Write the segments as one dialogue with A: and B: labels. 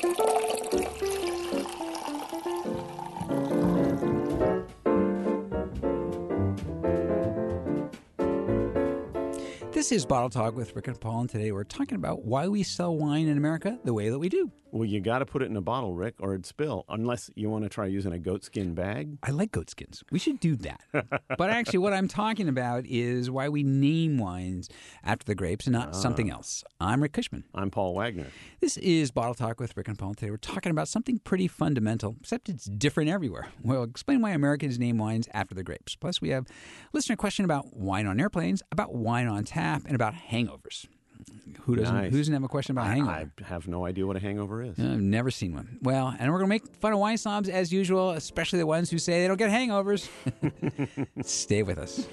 A: This is Bottle Talk with Rick and Paul, and today we're talking about why we sell wine in America the way that we do.
B: Well, you got to put it in a bottle, Rick, or it'd spill. Unless you want to try using a goatskin bag.
A: I like goatskins. We should do that. but actually, what I'm talking about is why we name wines after the grapes and not ah. something else. I'm Rick Cushman.
B: I'm Paul Wagner.
A: This is Bottle Talk with Rick and Paul. Today we're talking about something pretty fundamental, except it's different everywhere. We'll explain why Americans name wines after the grapes. Plus, we have a listener question about wine on airplanes, about wine on tap, and about hangovers. Who doesn't?
B: Nice.
A: Who doesn't have a question about hangover?
B: I have no idea what a hangover is.
A: I've never seen one. Well, and we're going to make fun of wine snobs as usual, especially the ones who say they don't get hangovers. Stay with us.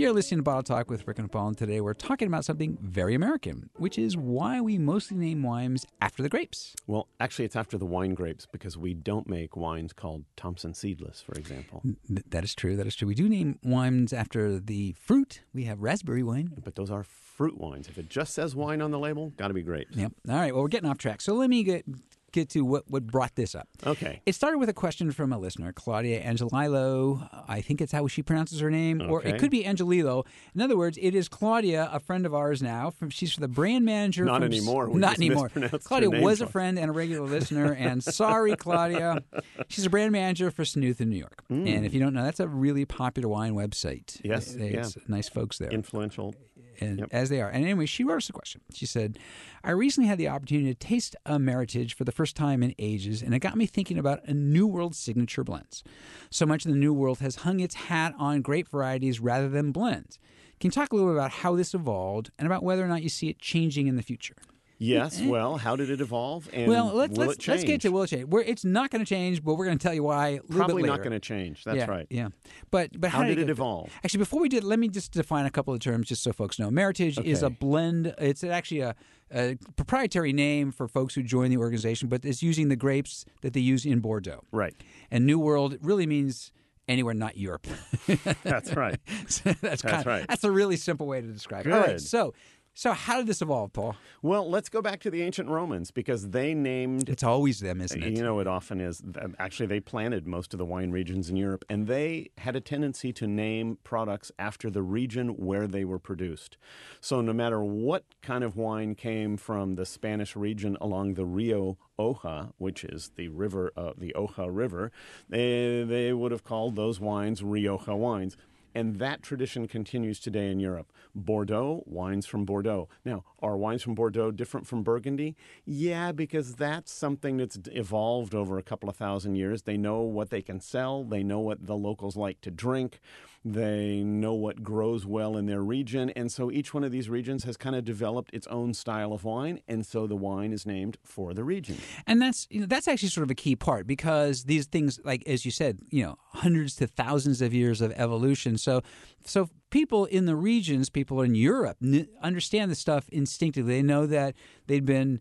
A: You're listening to Bottle Talk with Rick and Paul, and today we're talking about something very American, which is why we mostly name wines after the grapes.
B: Well, actually, it's after the wine grapes because we don't make wines called Thompson Seedless, for example.
A: Th- that is true. That is true. We do name wines after the fruit. We have raspberry wine.
B: But those are fruit wines. If it just says wine on the label, got to be grapes.
A: Yep. All right. Well, we're getting off track. So let me get get to what, what brought this up.
B: Okay.
A: It started with a question from a listener, Claudia Angelillo. I think it's how she pronounces her name, or it could be Angelillo. In other words, it is Claudia, a friend of ours now. From she's the brand manager.
B: Not
A: from-
B: anymore. We
A: Not anymore. Claudia was a friend and a regular listener. And sorry, Claudia. She's a brand manager for Snooth in New York. And if you don't know, that's a really popular wine website.
B: Mm. Yes,
A: They- it's nice folks there
B: Influential.
A: And as they are. And anyway, she wrote us a question. She said, I recently had the opportunity to taste a Meritage for the first time in ages, and it got me thinking about a New World signature blends. So much of the New World has hung its hat on grape varieties rather than blends. Can you talk a little bit about how this evolved and about whether or not you see it changing in the future?
B: Yes. Eh. Well, how did it evolve? And
A: well, let's let's,
B: it
A: let's get to will it change. We're, it's not going to change, but we're going to tell you why a little
B: Probably not going to change. That's
A: yeah,
B: right.
A: Yeah, but but how,
B: How
A: did,
B: it
A: get-
B: evolve?
A: Actually, before we did, let me just define a couple of terms, just so folks know. Meritage is a blend. It's actually a, a proprietary name for folks who join the organization, but it's using the grapes that they use in Bordeaux.
B: Right.
A: And New World really means anywhere not Europe.
B: That's right.
A: So that's kind
B: right.
A: That's a really simple way to describe it. All right,
B: Good.
A: so so how did this evolve, Paul?
B: Well, let's go back to the ancient Romans because they named
A: It's always them, isn't it?
B: You know, it often is. Actually, they planted most of the wine regions in Europe, and they had a tendency to name products after the region where they were produced. So, no matter what kind of wine came from the Spanish region along the Rio Oja, which is the river, uh, the Oja River, they, they would have called those wines Rioja wines. And that tradition continues today in Europe. Bordeaux, wines from Bordeaux. Now, are wines from Bordeaux different from Burgundy? Yeah, because that's something that's evolved over a couple of thousand years. They know what they can sell, they know what the locals like to drink, they know what grows well in their region. And so each one of these regions has kind of developed its own style of wine. And so the wine is named for the region.
A: And that's you know, that's actually sort of a key part because these things, like as you said, you know, hundreds to thousands of years of evolution. So, so people in the regions, people in Europe, n- understand the stuff instinctively. They know that they've been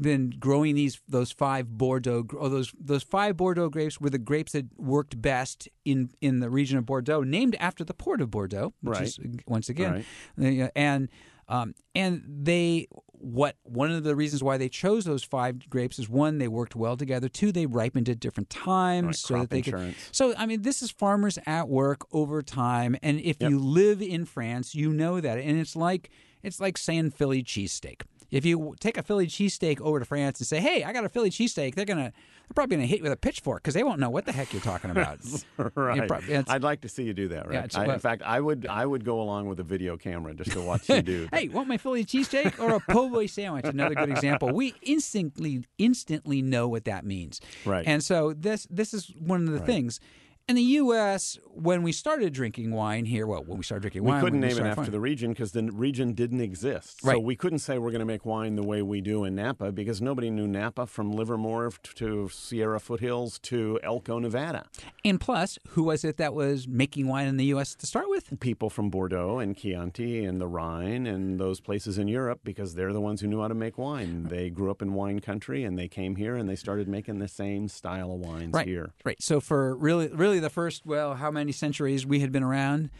A: been growing these those five Bordeaux or those those five Bordeaux grapes were the grapes that worked best in in the region of Bordeaux, named after the port of Bordeaux, which
B: Right.
A: is once again, uh, and um, and they what one of the reasons why they chose those five grapes is one they worked well together two they ripened at different times
B: Right,
A: so
B: crop
A: that they
B: insurance.
A: could so i mean this is farmers at work over time and if you live in france you know that and it's like it's like saying philly cheesesteak if you take a Philly cheesesteak over to France and say, "Hey, I got a Philly cheesesteak," they're gonna they're probably gonna hit you with a pitchfork because they won't know what the heck you're talking about.
B: right.
A: it's-
B: I'd like to see you do that. Right.
A: Yeah,
B: I, in fact, I would. I would go along with a video camera just to watch you do.
A: hey, want my Philly cheesesteak or a po' boy sandwich? Another good example. We instantly instantly know what that means.
B: Right.
A: And so this this is one of the things. In the U.S., when we started drinking wine here, well, when we started drinking wine, We
B: couldn't
A: when
B: name it after
A: finding-
B: the region because the region didn't exist.
A: Right.
B: So we couldn't say we're going to make wine the way we do in Napa because nobody knew Napa from Livermore to Sierra Foothills to Elko, Nevada.
A: And plus, who was it that was making wine in the U.S. to start with?
B: People from Bordeaux and Chianti and the Rhine and those places in Europe because they're the ones who knew how to make wine. Uh, they grew up in wine country and they came here and they started making the same style of wines
A: Right.
B: here.
A: Right. So for really, really the first, well, how many centuries we had been around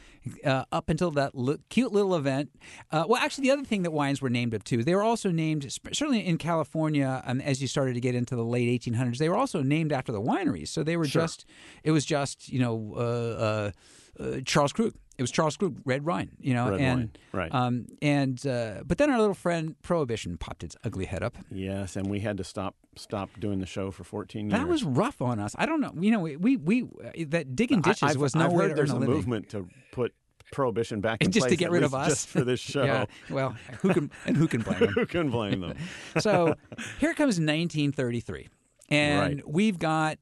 A: uh, up until that li- cute little event. Uh, well, actually, the other thing that wines were named of too, they were also named, certainly in California, um, as you started to get into the late 1800s, they were also named after the wineries. So they were
B: Sure.
A: just, it was just, you know, uh, uh, uh, Charles Krug. It was Charles Krug, red wine, you know,
B: Red
A: and
B: wine, right.
A: um, and uh, but then our little friend Prohibition popped its ugly head up.
B: Yes, and we had to stop stop doing the show for 14 years.
A: That was rough on us. I don't know. You know, we we, we that digging ditches
B: I,
A: was no
B: I've
A: way
B: heard
A: to
B: there's
A: earn
B: a
A: a living.
B: movement to put prohibition back in
A: just to get rid of us
B: just for this show.
A: Yeah. Well, who can and who can blame them?
B: Who can blame them?
A: so here comes 1933, and
B: Right.
A: we've got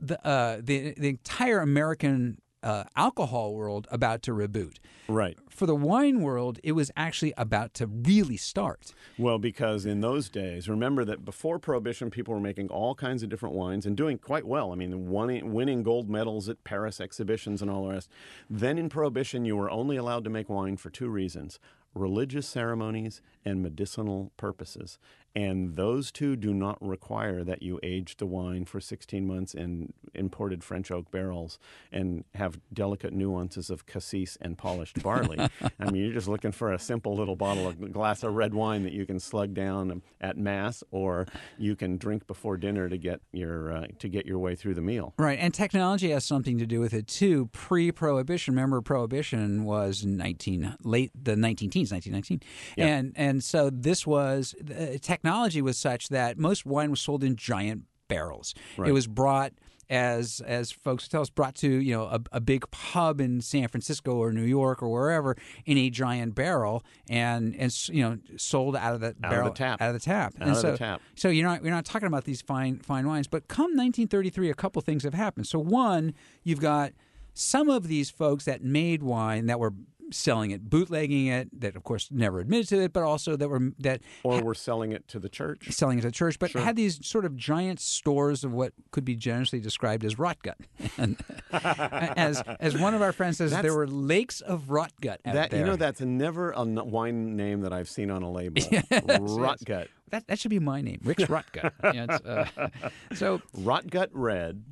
A: the uh, the the entire American uh, alcohol world about to reboot.
B: right.
A: For the wine world, it was actually about to really start.
B: Well, because in those days, remember that before Prohibition, people were making all kinds of different wines and doing quite well. I mean, winning, winning gold medals at Paris exhibitions and all the rest. Then in Prohibition, you were only allowed to make wine for two reasons religious ceremonies and medicinal purposes. And those two do not require that you age the wine for 16 months in imported French oak barrels and have delicate nuances of cassis and polished barley. I mean, you're just looking for a simple little bottle of glass of red wine that you can slug down at mass, or you can drink before dinner to get your uh, to get your way through the meal.
A: Right, and technology has something to do with it too. Pre-prohibition, remember, prohibition was nineteen late the nineteen teens, nineteen nineteen,
B: Yeah.
A: and and so this was uh, technology was such that most wine was sold in giant barrels. It was brought as as folks tell us brought to you know a, a big pub in San Francisco or New York or wherever in a giant barrel and and you know sold out of the
B: Out of the
A: barrel
B: tap.
A: out of the tap
B: Out
A: and
B: of
A: so
B: the tap.
A: so you're not you're not talking about these fine fine wines, but come 1933, a couple things have happened. So one, you've got some of these folks that made wine that were selling it, bootlegging it, that of course never admitted to it, but also that were that
B: Or we're selling it to the church.
A: selling it to the church, but
B: Sure.
A: had these sort of giant stores of what could be generously described as rot gut. And as as one of our friends says,
B: That's-
A: there were lakes of rot gut
B: That
A: there.
B: you know, that's never a wine name that I've seen on a label. Rotgut.
A: that that should be my name, Rick's Rot Gut. Yeah, it's, uh, so
B: Rotgut Red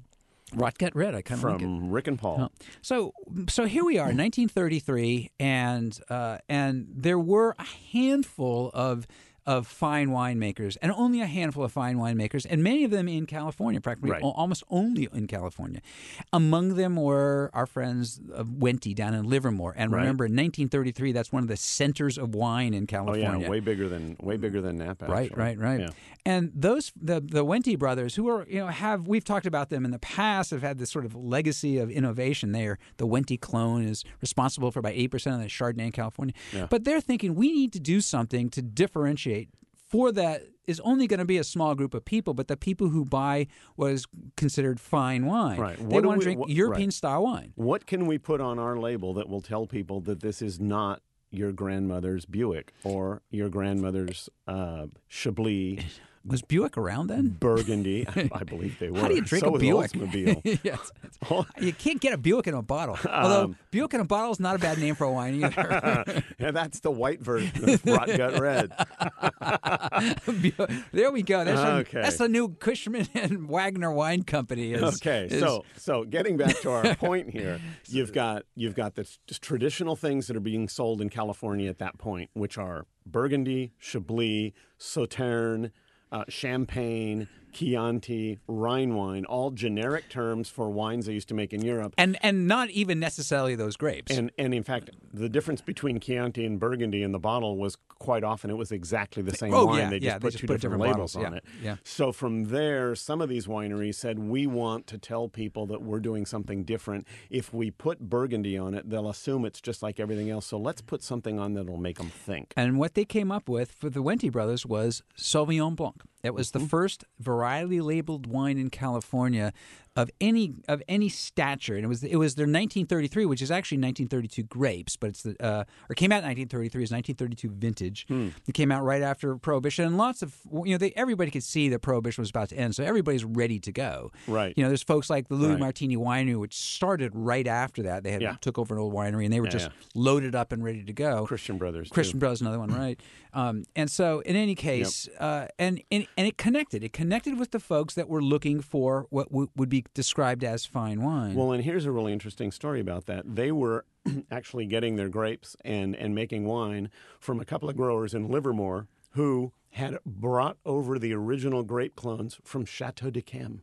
A: rot gut red. I kind of like it.
B: from Rick and Paul.
A: So, so here we are, 1933, and uh, and there were a handful of of fine winemakers, and only a handful of fine winemakers, and many of them in California, practically
B: Right.
A: almost only in California. Among them were our friends of Wente down in Livermore, and
B: Right.
A: remember, in 1933, that's one of the centers of wine in California.
B: Oh yeah, way bigger than way bigger than Napa.
A: Right,
B: actually.
A: right, right.
B: Yeah.
A: And those the the Wente brothers, who are you know have we've talked about them in the past, have had this sort of legacy of innovation. There, the Wente clone is responsible for about eight percent of the Chardonnay in California.
B: Yeah.
A: But they're thinking we need to do something to differentiate. For that is only going to be a small group of people, but the people who buy what is considered fine wine,
B: Right.
A: they
B: What
A: want
B: we-
A: to drink
B: what-
A: European
B: right.
A: style wine.
B: What can we put on our label that will tell people that this is not your grandmother's Buick or your grandmother's uh, Chablis
A: Was Buick around then?
B: Burgundy? I, I believe they were.
A: How do you drink
B: so
A: a Buick? Yes. You can't get a Buick in a bottle. Although
B: Um,
A: Buick in a bottle is not a bad name for a wine either.
B: yeah, that's the white version of Rotgut Red.
A: there we go. That's,
B: Okay.
A: a, that's the new Cushman and Wagner Wine Company. Is,
B: Okay,
A: is-
B: so so getting back to our point here, you've got you've got the traditional things that are being sold in California at that point, which are Burgundy, Chablis, Sauterne, uh, Champagne, Chianti, Rhine wine, all generic terms for wines they used to make in Europe.
A: and and not even necessarily those grapes.
B: And and in fact, the difference between Chianti and Burgundy in the bottle was quite often it was exactly the same
A: Oh,
B: wine.
A: yeah,
B: they just
A: yeah,
B: put
A: they just
B: two
A: put
B: different,
A: different
B: labels
A: bottles,
B: on
A: yeah,
B: it.
A: yeah.
B: So from there, some of these wineries said we want to tell people that we're doing something different. If we put Burgundy on it, they'll assume it's just like everything else. So let's put something on that'll make them think.
A: And what they came up with for the Wente brothers was Sauvignon Blanc. It was
B: Mm-hmm.
A: the first variety labeled wine in California of any of any stature, and it was it was their 1933, which is actually 1932 grapes, but it's the uh, or came out in 1933 is 1932 vintage.
B: Hmm.
A: It came out right after Prohibition, and lots of you know they, everybody could see that Prohibition was about to end, so everybody's ready to go.
B: Right.
A: You know, there's folks like the Louis
B: Right.
A: Martini Winery, which started right after that. They had
B: Yeah.
A: took over an old winery, and they were
B: Yeah,
A: just
B: yeah.
A: loaded up and ready to go.
B: Christian Brothers. too.
A: Christian Brothers, another one, right? Um, and so, in any case, uh, and, and and it connected. It connected with the folks that were looking for what w- would be be described as fine wine.
B: Well, and here's a really interesting story about that. They were actually getting their grapes and, and making wine from a couple of growers in Livermore who had brought over the original grape clones from Chateau d'Yquem.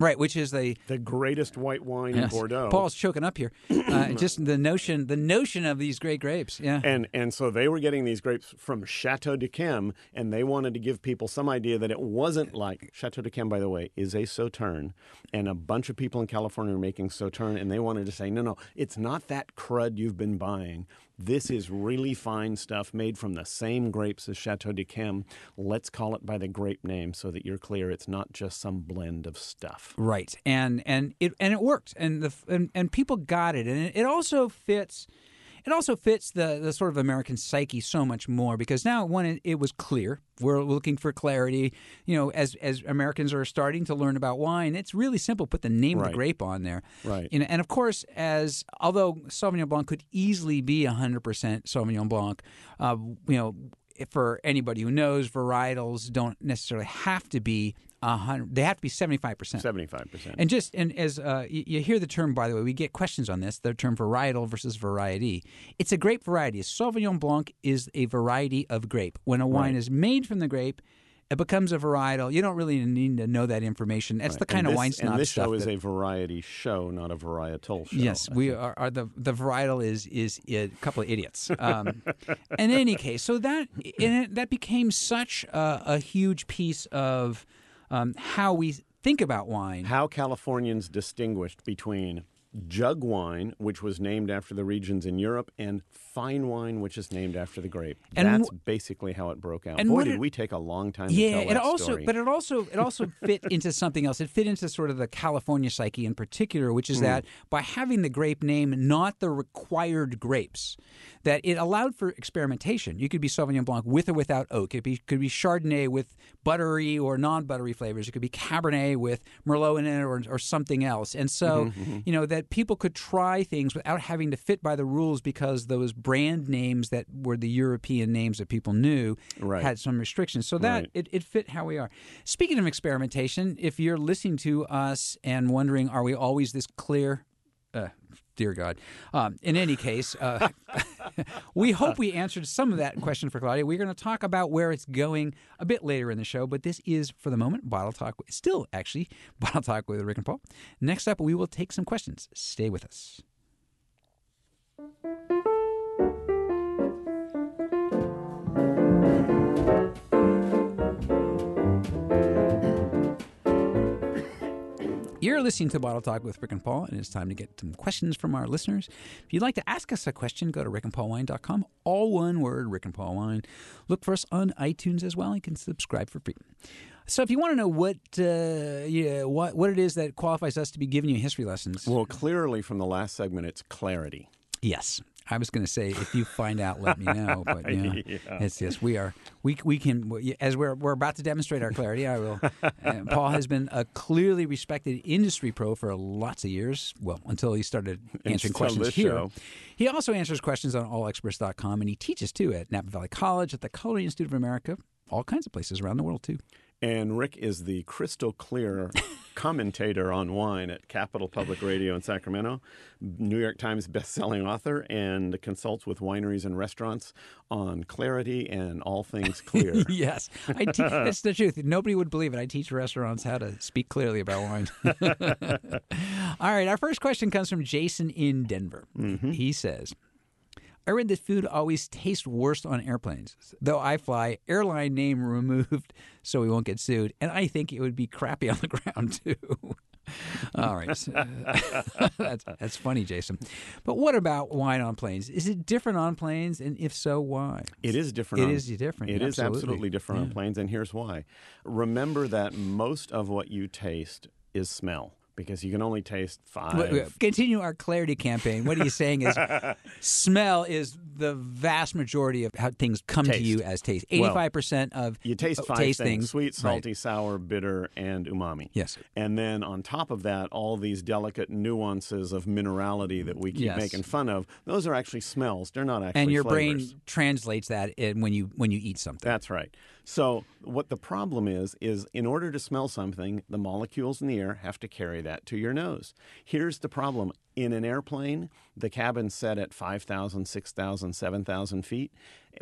A: Right, which is the
B: the greatest white wine yes. in Bordeaux.
A: Paul's choking up here. Uh, just the notion, the notion of these great grapes. Yeah,
B: and and so they were getting these grapes from Chateau d'Yquem, and they wanted to give people some idea that it wasn't like Chateau d'Yquem. By the way, is a Sauterne, and a bunch of people in California are making Sauterne, and they wanted to say, no, no, it's not that crud you've been buying. This is really fine stuff made from the same grapes as Chateau d'Yquem. Let's call it by the grape name so that you're clear it's not just some blend of stuff.
A: Right, and and it and it worked, and the and, and people got it, and it also fits it also fits the, the sort of American psyche so much more because now when it, it, was clear, we're looking for clarity. You know, as as Americans are starting to learn about wine, it's really simple. Put the name right. of the grape on there.
B: Right.
A: You know, and of course, as although Sauvignon Blanc could easily be 100% Sauvignon Blanc, uh, you know, for anybody who knows, varietals don't necessarily have to be hundred. They have to be seventy five percent.
B: Seventy five percent.
A: And just and as uh, you, you, hear the term, by the way, we get questions on this. The term varietal versus variety. It's a grape variety. Sauvignon Blanc is a variety of grape. When a wine right. is made from the grape, it becomes a varietal. You don't really need to know that information. That's right. the kind of wine snob
B: And this
A: show
B: is
A: that,
B: a variety show, not a varietal show.
A: Yes,
B: I
A: we
B: think.
A: are, are, the the varietal is is a couple of idiots. Um, in any case, so that it, that became such a, a huge piece of um, how we think about wine.
B: How Californians distinguished between jug wine, which was named after the regions in Europe, and fine wine, which is named after the grape. And That's w- basically how it broke out.
A: And
B: Boy, did
A: it,
B: we take a long time
A: yeah,
B: it
A: also,
B: story.
A: But it also it also fit into something else. It fit into sort of the California psyche in particular, which is mm. that by having the grape name, not the required grapes, that it allowed for experimentation. You could be Sauvignon Blanc with or without oak. It be, could be Chardonnay with buttery or non-buttery flavors. It could be Cabernet with Merlot in it or, or something else. And so, mm-hmm, mm-hmm. you know, that people could try things without having to fit by the rules because those brand names that were the European names that people knew
B: right.
A: had some restrictions. So that right. it, it fit how we are. Speaking of experimentation, if you're listening to us and wondering, are we always this clear? Uh, dear God. Um, in any case, uh, we hope we answered some of that question for Claudia. We're going to talk about where it's going a bit later in the show, but this is, for the moment, Bottle Talk. Still, actually, Bottle Talk with Rick and Paul. Next up, we will take some questions. Stay with us. You're listening to Bottle Talk with Rick and Paul, and it's time to get some questions from our listeners. If you'd like to ask us a question, go to rickandpaulwine.com. All one word, Rick and Paul Wine. Look for us on iTunes as well. And you can subscribe for free. So, if you want to know what, uh, yeah, what what it is that qualifies us to be giving you history lessons,
B: well, clearly from the last segment, it's clarity.
A: Yes, I was going to say, if you find out, let me know. But yeah, yeah. it's yes, we are. We we can as we're we're about to demonstrate our clarity. I will. Paul has been a clearly respected industry pro for lots of years. Well, until he started answering questions here.
B: Show.
A: He also answers questions on allexperts.com, and he teaches too at Napa Valley College, at the Culinary Institute of America, all kinds of places around the world too.
B: And Rick is the crystal clear commentator on wine at Capital Public Radio in Sacramento, New York Times best-selling author, and consults with wineries and restaurants on clarity and all things clear.
A: yes, I te- it's the truth. Nobody would believe it. I teach restaurants how to speak clearly about wine. all right, our first question comes from Jason in Denver.
B: Mm-hmm.
A: He says. I read that food always tastes worst on airplanes. Though I fly, airline name removed so we won't get sued. And I think it would be crappy on the ground, too. All right. that's, that's funny, Jason. But what about wine on planes? Is it different on planes? And if so, why?
B: It is different.
A: It
B: on,
A: is different.
B: It
A: absolutely.
B: is absolutely different yeah. on planes. And here's why. Remember that most of what you taste is smell because you can only taste five.
A: Continue our clarity campaign. What are you saying is smell is the vast majority of how things come
B: taste.
A: to you as taste. Eighty-five percent of
B: you taste five
A: taste
B: things,
A: things:
B: sweet, salty, right. sour, bitter, and umami.
A: Yes,
B: and then on top of that, all these delicate nuances of minerality that we keep
A: yes.
B: making fun of. Those are actually smells. They're not actually.
A: And your
B: flavors.
A: brain translates that in when you when you eat something.
B: That's right. So what the problem is is in order to smell something, the molecules in the air have to carry that to your nose. Here's the problem. In an airplane, the cabin's set at 5,000, 6,000, 7,000 feet,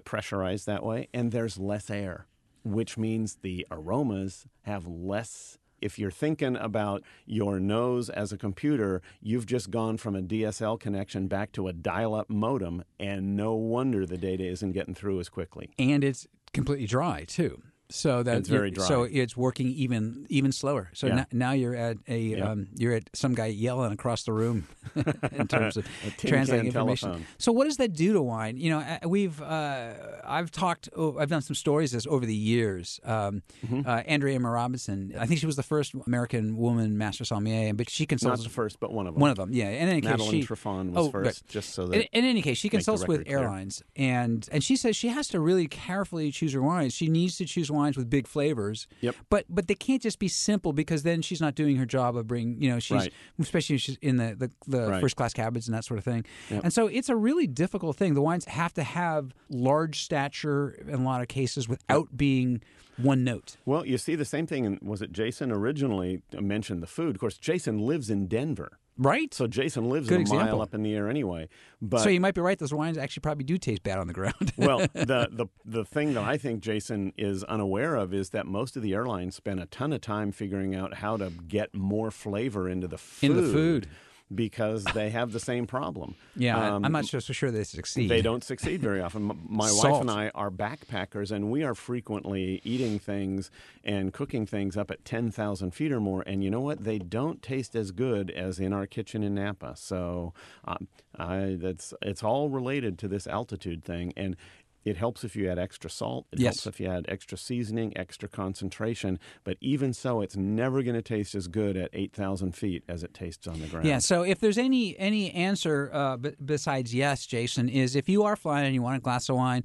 B: pressurized that way, and there's less air, which means the aromas have less if you're thinking about your nose as a computer, you've just gone from a DSL connection back to a dial up modem, and no wonder the data isn't getting through as quickly.
A: And it's completely dry, too. So that
B: It's very dry.
A: So it's working even even slower. So
B: Yeah.
A: n- now you're at a
B: Yeah.
A: um, you're at some guy yelling across the room in terms of translating information.
B: telephone.
A: So what does that do to wine? You know, we've uh, I've talked, oh, I've done some stories this over the years. Um,
B: Mm-hmm.
A: uh, Andrea Immer Robinson, I think she was the first American woman master sommelier, but she consults Not
B: the first, but one of them.
A: one of them. Yeah, in any case,
B: Madeline
A: she
B: Triffon was
A: Oh, right.
B: first, just so that.
A: in, in any case, she consults with
B: record clear.
A: airlines, and and she says she has to really carefully choose her wines. She needs to choose wines with big flavors.
B: Yep.
A: But but they can't just be simple because then she's not doing her job of bringing you know she's
B: Right.
A: especially if she's in the the, the
B: Right.
A: first class cabins and that sort of thing.
B: Yep.
A: And so it's a really difficult thing. The wines have to have large stature in a lot of cases without being one note.
B: Well, you see the same thing. In, was it Jason originally mentioned the food? Of course, Jason lives in Denver,
A: Right.
B: so Jason lives
A: Good
B: a
A: example.
B: mile up in the air anyway. But
A: so you might be right. Those wines actually probably do taste bad on the ground.
B: well, the, the the thing that I think Jason is unaware of is that most of the airlines spend a ton of time figuring out how to get more flavor into the food.
A: Into the food.
B: Because they have the same problem.
A: yeah,
B: Um,
A: I'm not so, sure they succeed.
B: They don't succeed very often. My wife and I are backpackers, and we are frequently eating things and cooking things up at 10,000 feet or more. And you know what? They don't taste as good as in our kitchen in Napa. So um, I, that's it's all related to this altitude thing. And it helps if you add extra salt. It
A: Yes.
B: helps if you add extra seasoning, extra concentration. But even so, it's never going to taste as good at 8,000 feet as it tastes on the ground.
A: Yeah. So if there's any any answer uh, b- besides yes, Jason, is if you are flying and you want a glass of wine,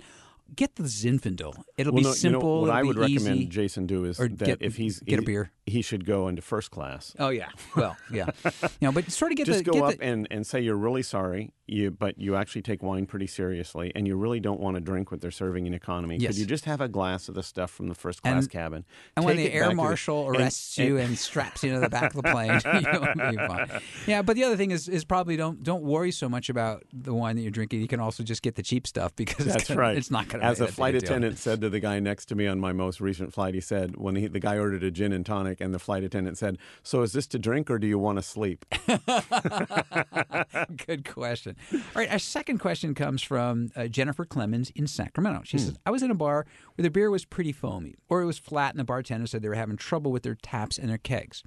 A: get the Zinfandel. It'll
B: Well,
A: be
B: no,
A: simple.
B: You know, what I would recommend
A: easy.
B: Jason do is
A: Or
B: that
A: get-
B: if he's
A: get a beer.
B: he should go into first class.
A: Oh yeah. Well, yeah. you know, but sort of get
B: Just
A: the
B: go
A: get
B: up
A: the,
B: and, and say you're really sorry, you but you actually take wine pretty seriously, and you really don't want to drink what they're serving in economy.
A: Yes.
B: Could you just have a glass of the stuff from the first class
A: And-
B: cabin?
A: and when the air marshal
B: and-
A: arrests you and straps you to the back of the plane, you'll fine. Yeah, but the other thing is is probably don't don't worry so much about the wine that you're drinking. You can also just get the cheap stuff because it's
B: That's
A: gonna,
B: right.
A: It's not going to.
B: As a flight attendant said to the guy next to me on my most recent flight, he said when he, the guy ordered a gin and tonic, and the flight attendant said, "So is this to drink or do you want to sleep?"
A: Good question. All right, our second question comes from uh, Jennifer Clemens in Sacramento. She says, I was in a bar where the beer was pretty foamy, or it was flat, and the bartender said they were having trouble with their taps and their kegs.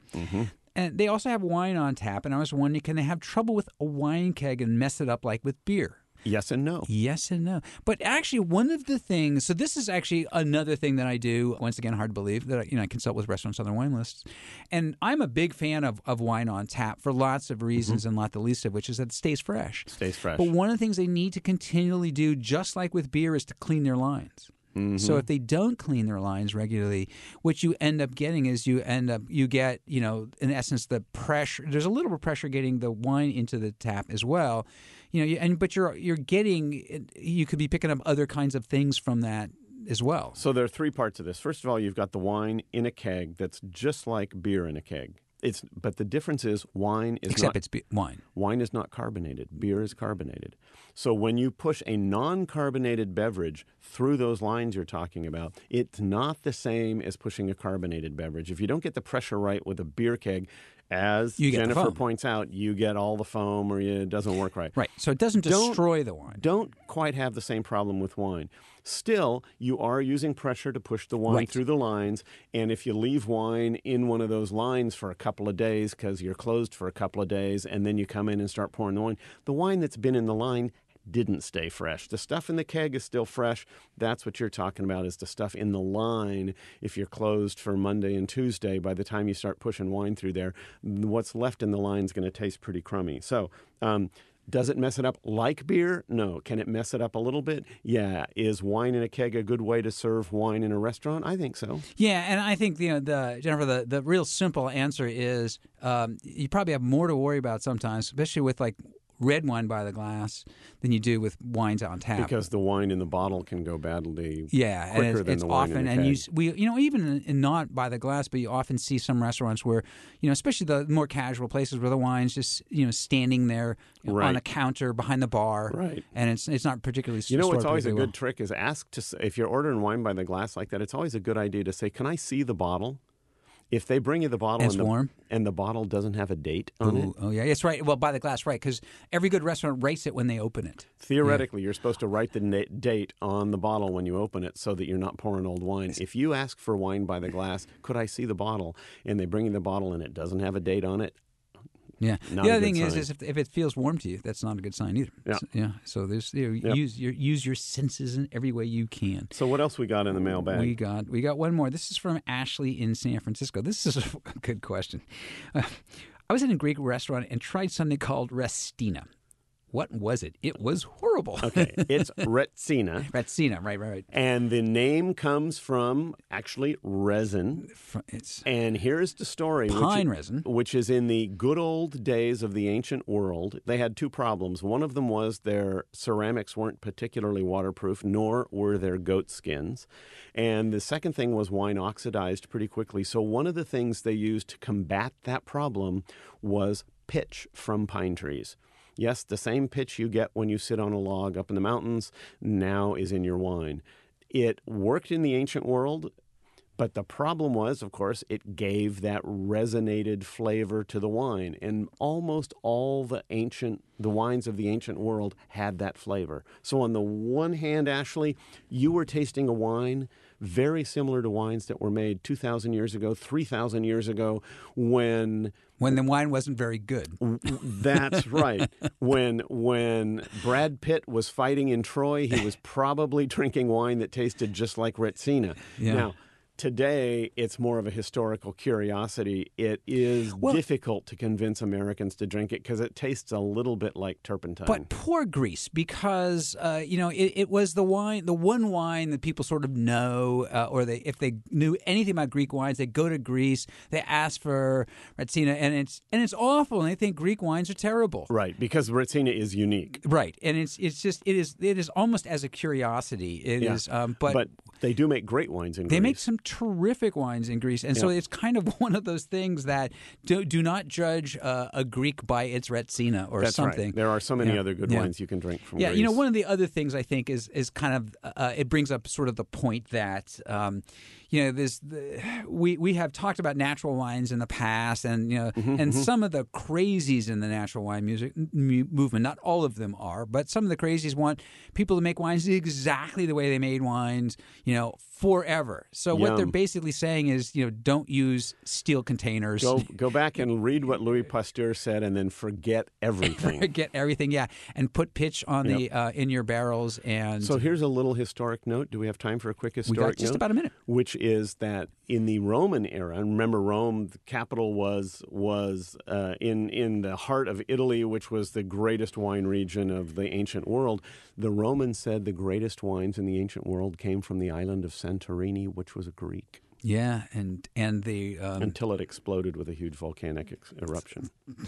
A: And they also have wine on tap, and I was wondering, can they have trouble with a wine keg and mess it up like with beer?
B: Yes and no.
A: Yes and no. But actually, one of the things. So this is actually another thing that I do. Once again, hard to believe that I, you know I consult with restaurants on their wine lists, and I'm a big fan of, of wine on tap for lots of reasons, mm-hmm. and not the least of which is that it stays fresh.
B: Stays fresh.
A: But one of the things they need to continually do, just like with beer, is to clean their lines. So mm-hmm. if they don't clean their lines regularly, what you end up getting is you end up you get you know in essence the pressure. There's a little bit of pressure getting the wine into the tap as well, you know. And but you're you're getting you could be picking up other kinds of things from that as well.
B: So there are three parts of this. First of all, you've got the wine in a keg that's just like beer in a keg. It's but the difference is wine is
A: Except
B: not
A: it's be- wine.
B: wine is not carbonated. Beer is carbonated. So when you push a non-carbonated beverage through those lines you're talking about, it's not the same as pushing a carbonated beverage. If you don't get the pressure right with a beer keg, as Jennifer points out, you get all the foam or it doesn't work right.
A: Right. So it doesn't
B: Don't-
A: destroy the wine.
B: Don't quite have the same problem with wine. Still, you are using pressure to push the wine
A: Right.
B: through the lines. And if you leave wine in one of those lines for a couple of days because you're closed for a couple of days, and then you come in and start pouring the wine, the wine that's been in the line didn't stay fresh. The stuff in the keg is still fresh. That's what you're talking about is the stuff in the line. If you're closed for Monday and Tuesday, by the time you start pushing wine through there, what's left in the line is going to taste pretty crummy. So, um, does it mess it up like beer? No. Can it mess it up a little bit? Yeah. Is wine in a keg a good way to serve wine in a restaurant? I think so.
A: Yeah, and I think you know the Jennifer. The, the real simple answer is um, you probably have more to worry about sometimes, especially with like red wine by the glass than you do with wines on tap.
B: Because the wine in the bottle can go badly.
A: Yeah,
B: quicker
A: it's,
B: than
A: it's
B: the wine
A: often
B: in the
A: and you we you know even in, not by the glass, but you often see some restaurants where you know especially the more casual places where the wine's just you know standing there know, on
B: Right.
A: a counter behind the bar,
B: Right.
A: And it's it's not particularly
B: You know what's always a good trick is ask to if you're ordering wine by the glass like that. It's always a good idea to say, "Can I see the bottle?" If they bring you the bottle
A: And
B: and, the,
A: warm?
B: and the bottle doesn't have a date on it,
A: oh yeah, it's right. Well, by the glass, right? Because every good restaurant rates it when they open it.
B: theoretically you're supposed to write the na- date on the bottle when you open it so that you're not pouring old wine. If you ask for wine by the glass, could I see the bottle? And they bring you the bottle and it doesn't have a date on it.
A: Yeah.
B: Not
A: the other thing is,
B: sign.
A: is if, if it feels warm to you, that's not a good sign either.
B: Yeah.
A: So, yeah. So there's you know,
B: Yep.
A: use your use your senses in every way you can.
B: So what else we got in the mailbag?
A: We got we got one more. This is from Ashley in San Francisco. This is a good question. Uh, I was in a Greek restaurant and tried something called restina. What was it? It was horrible.
B: okay, it's Retsina.
A: Restina, right, right, right.
B: And the name comes from actually resin.
A: It's
B: And here's the story.
A: pine
B: i-
A: resin.
B: Which is in the good old days of the ancient world. They had two problems. One of them was their ceramics weren't particularly waterproof, nor were their goat skins. And the second thing was wine oxidized pretty quickly. So one of the things they used to combat that problem was pitch from pine trees. Yes, the same pitch you get when you sit on a log up in the mountains now is in your wine. It worked in the ancient world. But the problem was, of course, it gave that resinated flavor to the wine. And almost all the ancient, the wines of the ancient world had that flavor. So, on the one hand, Ashley, you were tasting a wine very similar to wines that were made 2,000 years ago, 3,000 years ago, when
A: When the wine wasn't very good.
B: that's right. When when Brad Pitt was fighting in Troy, he was probably drinking wine that tasted just like Retsina.
A: Yeah.
B: Now, today it's more of a historical curiosity. It is
A: Well-
B: difficult to convince Americans to drink it because it tastes a little bit like turpentine.
A: But poor Greece, because uh, you know it, it was the wine, the one wine that people sort of know, uh, or they if they knew anything about Greek wines, they go to Greece, they ask for Retsina, and it's and it's awful, and they think Greek wines are terrible.
B: right, because Retsina is unique.
A: Right, and it's it's just it is it is almost as a curiosity. It is,
B: Yeah.
A: um, but,
B: they do make great wines in
A: they make
B: Greece.
A: some terrific wines in Greece, and so it's kind of one of those things that do, do not judge uh, a Greek by its Retsina or
B: That's
A: something.
B: right. There are so many
A: Yeah.
B: other good
A: Yeah.
B: wines you can drink from
A: Yeah,
B: Greece.
A: you know, one of the other things I think is is kind of uh, it brings up sort of the point that um, you know this the, we we have talked about natural wines in the past, and you know,
B: Mm-hmm,
A: and some of the crazies in the natural wine music mu- movement. Not all of them are, but some of the crazies want people to make wines exactly the way they made wines, you know, forever. So what they're basically saying is, you know, don't use steel containers.
B: Go go back and read what Louis Pasteur said, and then forget everything.
A: forget everything, yeah, and put pitch on the uh, in your barrels, and
B: So here's a little historic note. Do we have time for a quick historic we
A: got just
B: note?
A: about a minute.
B: Which is that in the Roman era, and remember Rome, the capital was was uh, in in the heart of Italy, which was the greatest wine region of the ancient world. The Romans said the greatest wines in the ancient world came from the island of Santorini, which was a Greek,
A: Yeah, and and the um,
B: until it exploded with a huge volcanic ex- eruption.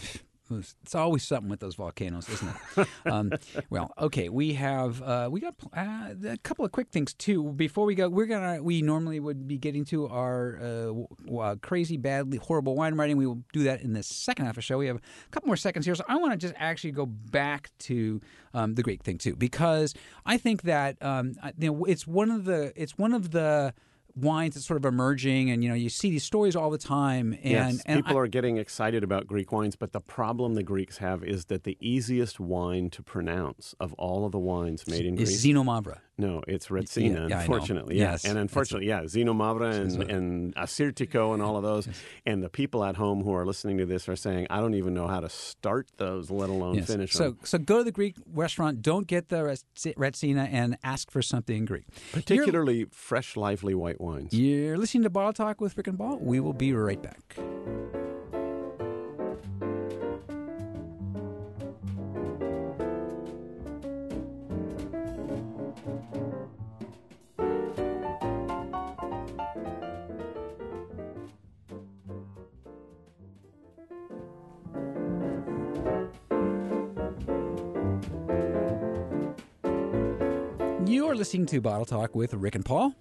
A: it's always something with those volcanoes, isn't it? um, well, okay, we have uh, we got uh, a couple of quick things too. Before we go, we're gonna we normally would be getting to our uh, w- uh, crazy, badly horrible wine writing. We will do that in the second half of the show. We have a couple more seconds here, so I want to just actually go back to um, the Greek thing too, because I think that um, you know it's one of the it's one of the wines that's sort of emerging, and you know you see these stories all the time, and
B: yes,
A: and
B: people
A: I-
B: are getting excited about Greek wines, but the problem the Greeks have is that the easiest wine to pronounce of all of the wines made in
A: is
B: Greece
A: Xinomavro.
B: No, it's Retsina,
A: yeah,
B: unfortunately. Yeah.
A: Yes,
B: and unfortunately, yeah, Xinomavro and, and Assyrtiko and all of those. And the people at home who are listening to this are saying, I don't even know how to start those, let alone
A: Yes.
B: finish
A: So,
B: them.
A: so go to the Greek restaurant. Don't get the Retsina and ask for something Greek.
B: Particularly fresh, lively white white wines.
A: You're listening to Bottle Talk with Rick and Paul. We will be right back. listening to Bottle Talk with Rick and Paul.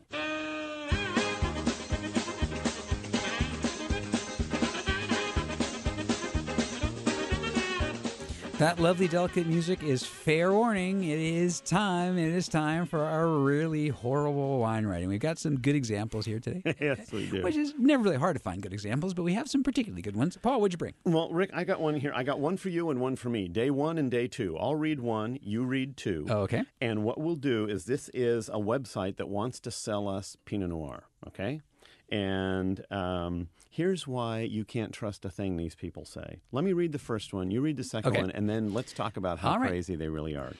A: That lovely, delicate music is fair warning. It is time. It is time for our really horrible wine writing. We've got some good examples here today.
B: yes, we do.
A: Which is never really hard to find good examples, but we have some particularly good ones. Paul, what'd you bring?
B: Well, Rick, I got one here. I got one for you and one for me. Day one and day two. I'll read one, you read two.
A: Oh, okay.
B: And what we'll do is this is a website that wants to sell us Pinot Noir, okay? And um, here's why you can't trust a thing these people say. Let me read the first one. You read the second
A: Okay.
B: one, and then let's talk about how
A: right.
B: crazy they really are.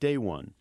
B: Day one.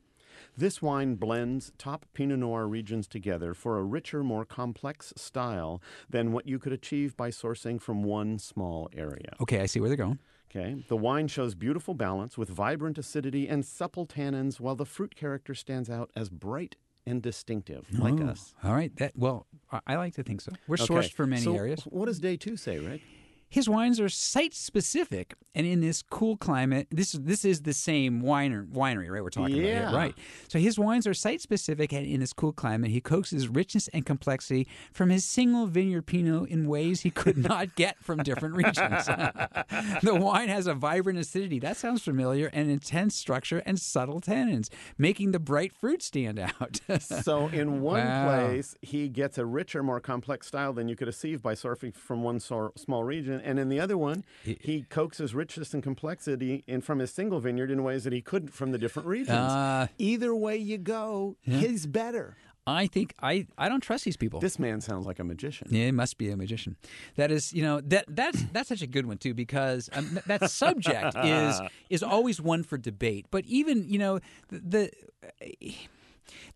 B: This wine blends top Pinot Noir regions together for a richer, more complex style than what you could achieve by sourcing from one small area.
A: Okay, I see where they're going.
B: Okay. The wine shows beautiful balance with vibrant acidity and supple tannins, while the fruit character stands out as bright and distinctive, like
A: Oh,
B: us.
A: All right. That well, I, I like to think so. We're
B: Okay,
A: sourced for many
B: so
A: areas.
B: What does day two say, Rick?
A: His wines are site specific, and in this cool climate, this this is the same winer, winery, right? We're talking about here, right? So his wines are site specific, and in this cool climate, he coaxes richness and complexity from his single vineyard Pinot in ways he could not get from different regions. the wine has a vibrant acidity that sounds familiar, and intense structure and subtle tannins, making the bright fruit stand out.
B: So, in one
A: Wow.
B: place, he gets a richer, more complex style than you could achieve by surfing from one small region, and in the other one, he coaxes richness and complexity in from his single vineyard in ways that he couldn't from the different regions.
A: Uh,
B: Either way you go, he's better.
A: I think I, I don't trust these people.
B: This man sounds like a magician.
A: Yeah, it must be a magician. That is, you know, that that's that's such a good one too because um, that subject is is always one for debate. But even you know the. the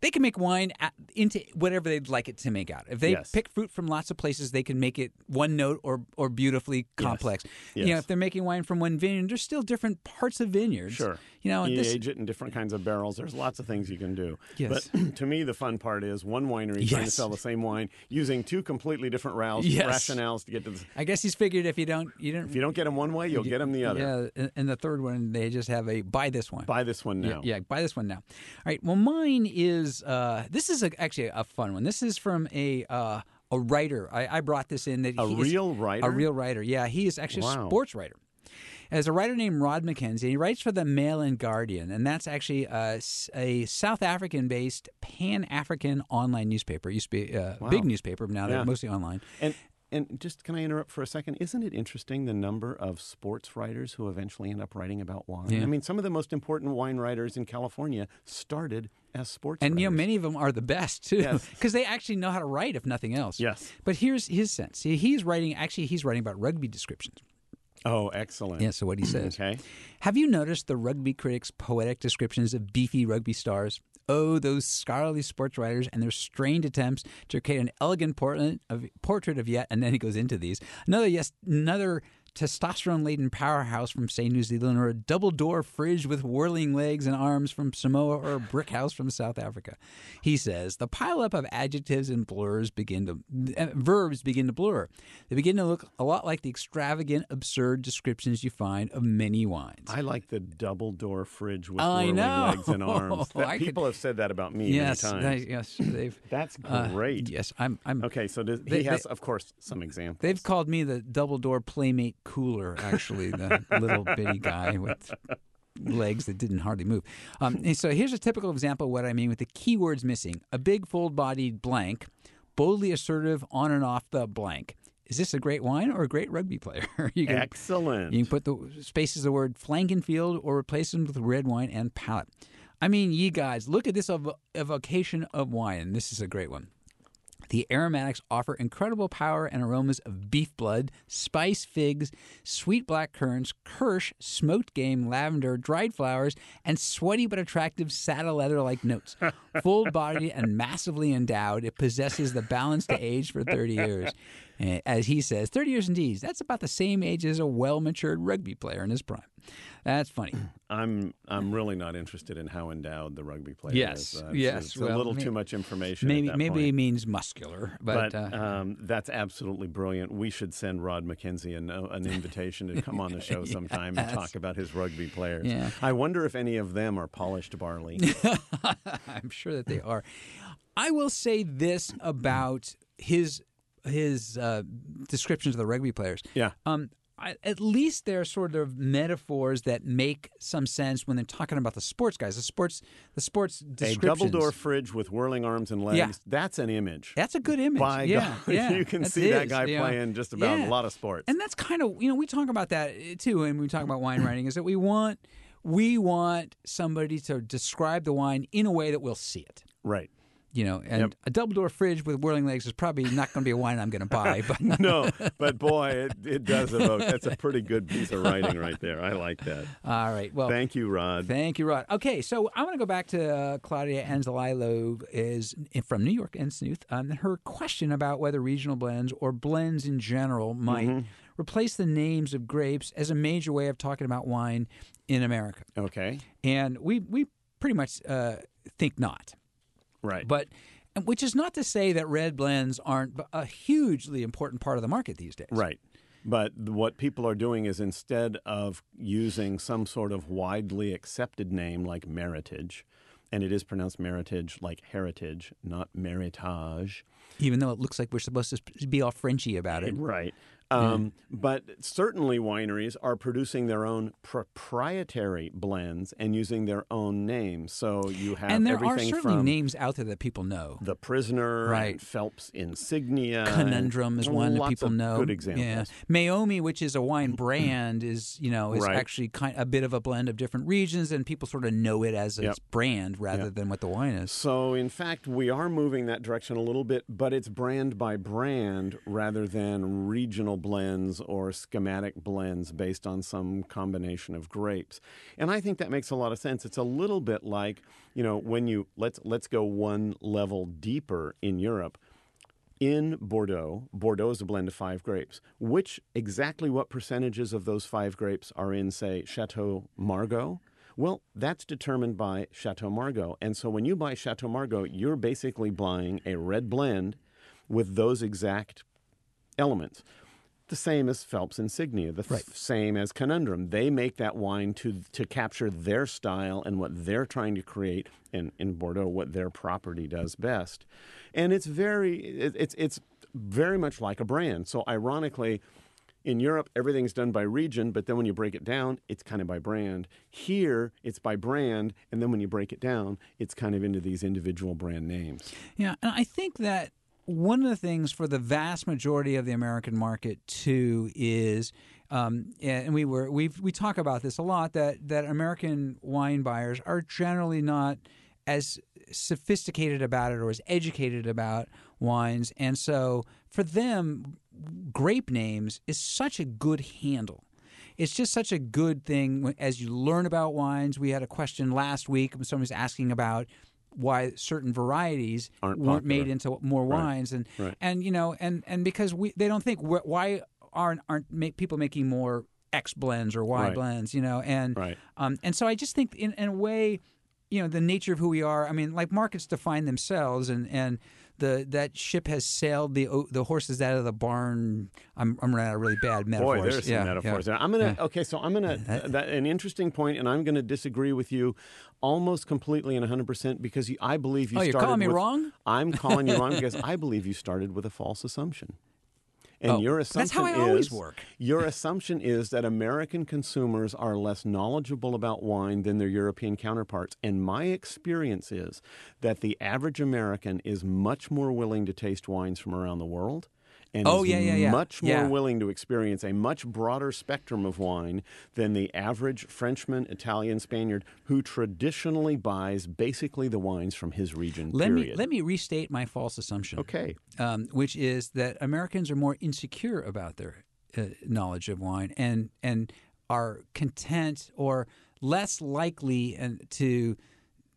A: they can make wine into whatever they'd like it to make out. If they
B: Yes.
A: pick fruit from lots of places, they can make it one note or or beautifully complex. You know, if they're making wine from one vineyard, there's still different parts of vineyards.
B: Sure.
A: You know,
B: you
A: this,
B: age it in different kinds of barrels. There's lots of things you can do.
A: Yes.
B: But to me, the fun part is one winery trying to sell the same wine using two completely different routes,
A: Yes.
B: rationales to get to the.
A: I guess he's figured if you don't you don't
B: If you don't get them one way, you'll get them the other.
A: Yeah, and, and the third one they just have a buy this one.
B: Buy this one now.
A: Yeah, yeah, buy this one now. All right. Well, mine is uh, this is a, actually a fun one. This is from a uh, a writer. I, I brought this in that
B: A
A: he is-
B: real writer?
A: A real writer. Yeah, he is actually a sports writer. As a writer named Rod McKenzie. He writes for the Mail and Guardian, and that's actually a South African-based Pan-African online newspaper. It used to be a big newspaper, but now
B: Yeah.
A: they're mostly online.
B: And and just can I interrupt for a second? Isn't it interesting the number of sports writers who eventually end up writing about wine?
A: Yeah.
B: I mean, some of the most important wine writers in California started as sports
A: And you know, many of them are the best too,
B: Yes.
A: because they actually know how to write, if nothing else.
B: Yes.
A: But here's his sense. He's writing. Actually, he's writing about rugby descriptions.
B: Oh, excellent.
A: Yeah. So what he says.
B: Okay.
A: Have you noticed the rugby critics' poetic descriptions of beefy rugby stars? Oh, those scholarly sports writers and their strained attempts to create an elegant portrait of, portrait of yet, and then he goes into these. Another yes, another testosterone-laden powerhouse from say New Zealand, or a double-door fridge with whirling legs and arms from Samoa, or a brick house from South Africa. He says the pileup of adjectives and blurs begin to uh, verbs begin to blur. They begin to look a lot like the extravagant, absurd descriptions you find of many wines.
B: I like the double door fridge with
A: I
B: whirling
A: know.
B: legs and arms. That-
A: I could-
B: people have said that about me
A: yes,
B: many times.
A: they- yes, they've.
B: That's
A: uh,
B: great.
A: yes, I'm. I'm.
B: Okay, so does,
A: They-
B: he has,
A: they-
B: of course, some examples.
A: They've called me the double door playmate cooler. Actually, the little bitty guy with legs that didn't hardly move. Um, so here's a typical example of what I mean with the keywords missing: a big, full-bodied blank, boldly assertive on and off the blank. Is this a great wine or a great rugby player? you can
B: Excellent.
A: You can put the spaces of the word flankenfield or replace them with red wine and palate. I mean, ye guys, look at this ev- evocation of wine. This is a great one. The aromatics offer incredible power and aromas of beef blood, spice figs, sweet black currants, kirsch, smoked game, lavender, dried flowers, and sweaty but attractive saddle leather like notes. Full bodied and massively endowed, it possesses the balance to age for 30 years. And as he says, 30 years indeed. That's about the same age as a well matured rugby player in his prime. That's funny.
B: I'm I'm really not interested in how endowed the rugby player
A: Yes,
B: is. Uh,
A: yes,
B: It's,
A: well,
B: a little
A: may-
B: too much information.
A: Maybe
B: at that
A: maybe
B: point.
A: he means muscular, but,
B: But
A: uh,
B: um, that's absolutely brilliant. We should send Rod McKenzie an, uh, an invitation to come on the show sometime and talk about his rugby players.
A: Yeah.
B: I wonder if any of them are polished barley.
A: I'm sure that they are. I will say this about his his uh, descriptions of the rugby players.
B: yeah.
A: Um, I, at least they're sort of metaphors that make some sense when they're talking about the sports guys. The sports, the sports
B: A double door fridge with whirling arms and legs.
A: Yeah.
B: That's an image.
A: That's a good image.
B: By
A: yeah,
B: God,
A: yeah,
B: you can see that guy playing just about a lot of sports.
A: And that's kind of you know we talk about that uh, too, and we talk about wine writing is that we want we want somebody to describe the wine in a way that we'll see it.
B: right.
A: You know, and
B: Yep.
A: a double door fridge with whirling legs is probably not going to be a wine I'm going to buy. But
B: no, but boy, it, it does evoke. That's a pretty good piece of writing right there. I like that.
A: all right, well,
B: Thank you, Rod.
A: Thank you, Rod. Okay, so I want to go back to uh, Claudia Anzalilo is from New York and Snooth. Um, her question about whether regional blends or blends in general might
B: Mm-hmm.
A: replace the names of grapes as a major way of talking about wine in America,
B: Okay.
A: and we we pretty much uh, think not.
B: Right.
A: But which is not to say that red blends aren't a hugely important part of the market these days.
B: Right. But what people are doing is instead of using some sort of widely accepted name like Meritage, and it is pronounced Meritage like heritage, not Meritage.
A: Even though it looks like we're supposed to be all Frenchy about it.
B: Right. Um, But certainly wineries are producing their own proprietary blends and using their own names. So you have
A: And there are
B: everything
A: certainly names out there that people know.
B: the prisoner,
A: Right.
B: Phelps Insignia,
A: Conundrum is one that people know.
B: Good examples.
A: Yeah, Meiomi, which is a wine brand, is you know is
B: Right.
A: actually kind a bit of a blend of different regions, and people sort of know it as a
B: Yep.
A: brand rather
B: Yep.
A: than what the wine is.
B: So, in fact, we are moving that direction a little bit, but it's brand by brand rather than regional blends or schematic blends based on some combination of grapes. And I think that makes a lot of sense. It's a little bit like, you know, when you let's let's go one level deeper in Europe. In Bordeaux, Bordeaux is a blend of five grapes. Which exactly what percentages of those five grapes are in, say, Chateau Margaux? Well, that's determined by Chateau Margaux. And so when you buy Chateau Margaux, you're basically buying a red blend with those exact elements. The same as Phelps Insignia, the f- same as Conundrum. They make that wine to to capture their style and what they're trying to create, and in Bordeaux, what their property does best. And it's very it, it's it's very much like a brand. So ironically, in Europe, everything's done by region, but then when you break it down, it's kind of by brand. Here, it's by brand, and then when you break it down, it's kind of into these individual brand names.
A: Yeah, and I think that one of the things for the vast majority of the American market too is, um, and we were we we talk about this a lot that that American wine buyers are generally not as sophisticated about it or as educated about wines, and so for them, grape names is such a good handle. It's just such a good thing as you learn about wines. We had a question last week when somebody was asking about why certain varieties
B: Aren't
A: weren't made into more wines, and
B: Right.
A: and you know, and and because we they don't think why aren't aren't ma- people making more X blends or Y
B: Right.
A: blends, you know, and
B: Right.
A: um, and so I just think in, in a way, you know, the nature of who we are. I mean, like markets define themselves, and and the that ship has sailed the the horses out of the barn. I'm I'm running out of really bad metaphors.
B: Boy, there's some
A: Yeah,
B: metaphors
A: yeah.
B: I'm gonna okay, so I'm gonna that, an interesting point, and I'm gonna disagree with you almost completely and 100 percent because you, I believe you.
A: Oh, you're calling me wrong?
B: I'm calling you wrong because I believe you started with a false assumption. And
A: Oh,
B: your
A: that's
B: assumption
A: how I
B: is,
A: always work.
B: Your assumption is that American consumers are less knowledgeable about wine than their European counterparts. And my experience is that the average American is much more willing to taste wines from around the world and
A: Oh, yeah, yeah, yeah.
B: much more
A: Yeah.
B: willing to experience a much broader spectrum of wine than the average Frenchman, Italian, Spaniard who traditionally buys basically the wines from his region.
A: Let me let me restate my false assumption.
B: Okay.
A: um, which is that Americans are more insecure about their uh, knowledge of wine and and are content or less likely and to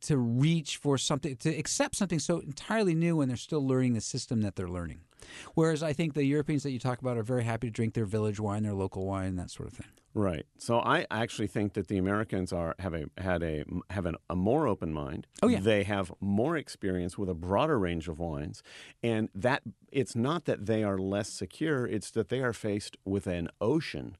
A: to reach for something to accept something so entirely new when they're still learning the system that they're learning. Whereas I think the Europeans that you talk about are very happy to drink their village wine, their local wine, that sort of thing.
B: Right. So I actually think that the Americans are have a had a have an, a more open mind.
A: Oh yeah.
B: They have more experience with a broader range of wines, and that it's not that they are less secure. It's that they are faced with an ocean.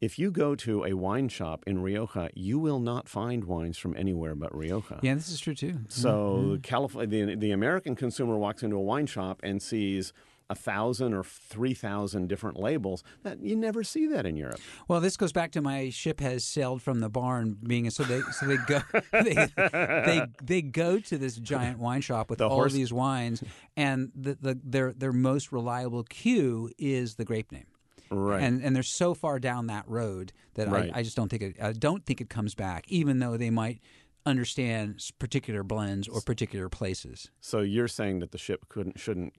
B: If you go to a wine shop in Rioja, you will not find wines from anywhere but Rioja.
A: Yeah, this is true too.
B: So mm-hmm. California, the, the American consumer walks into a wine shop and sees a thousand or three thousand different labels. That you never see that in Europe.
A: Well, this goes back to my ship has sailed from the barn being so they so they go they, they, they go to this giant wine shop with the all horse. these wines, and the, the their their most reliable cue is the grape name.
B: Right.
A: And and they're so far down that road that right. I, I just don't think it I don't think it comes back, even though they might understand particular blends or particular places.
B: So you're saying that the ship couldn't shouldn't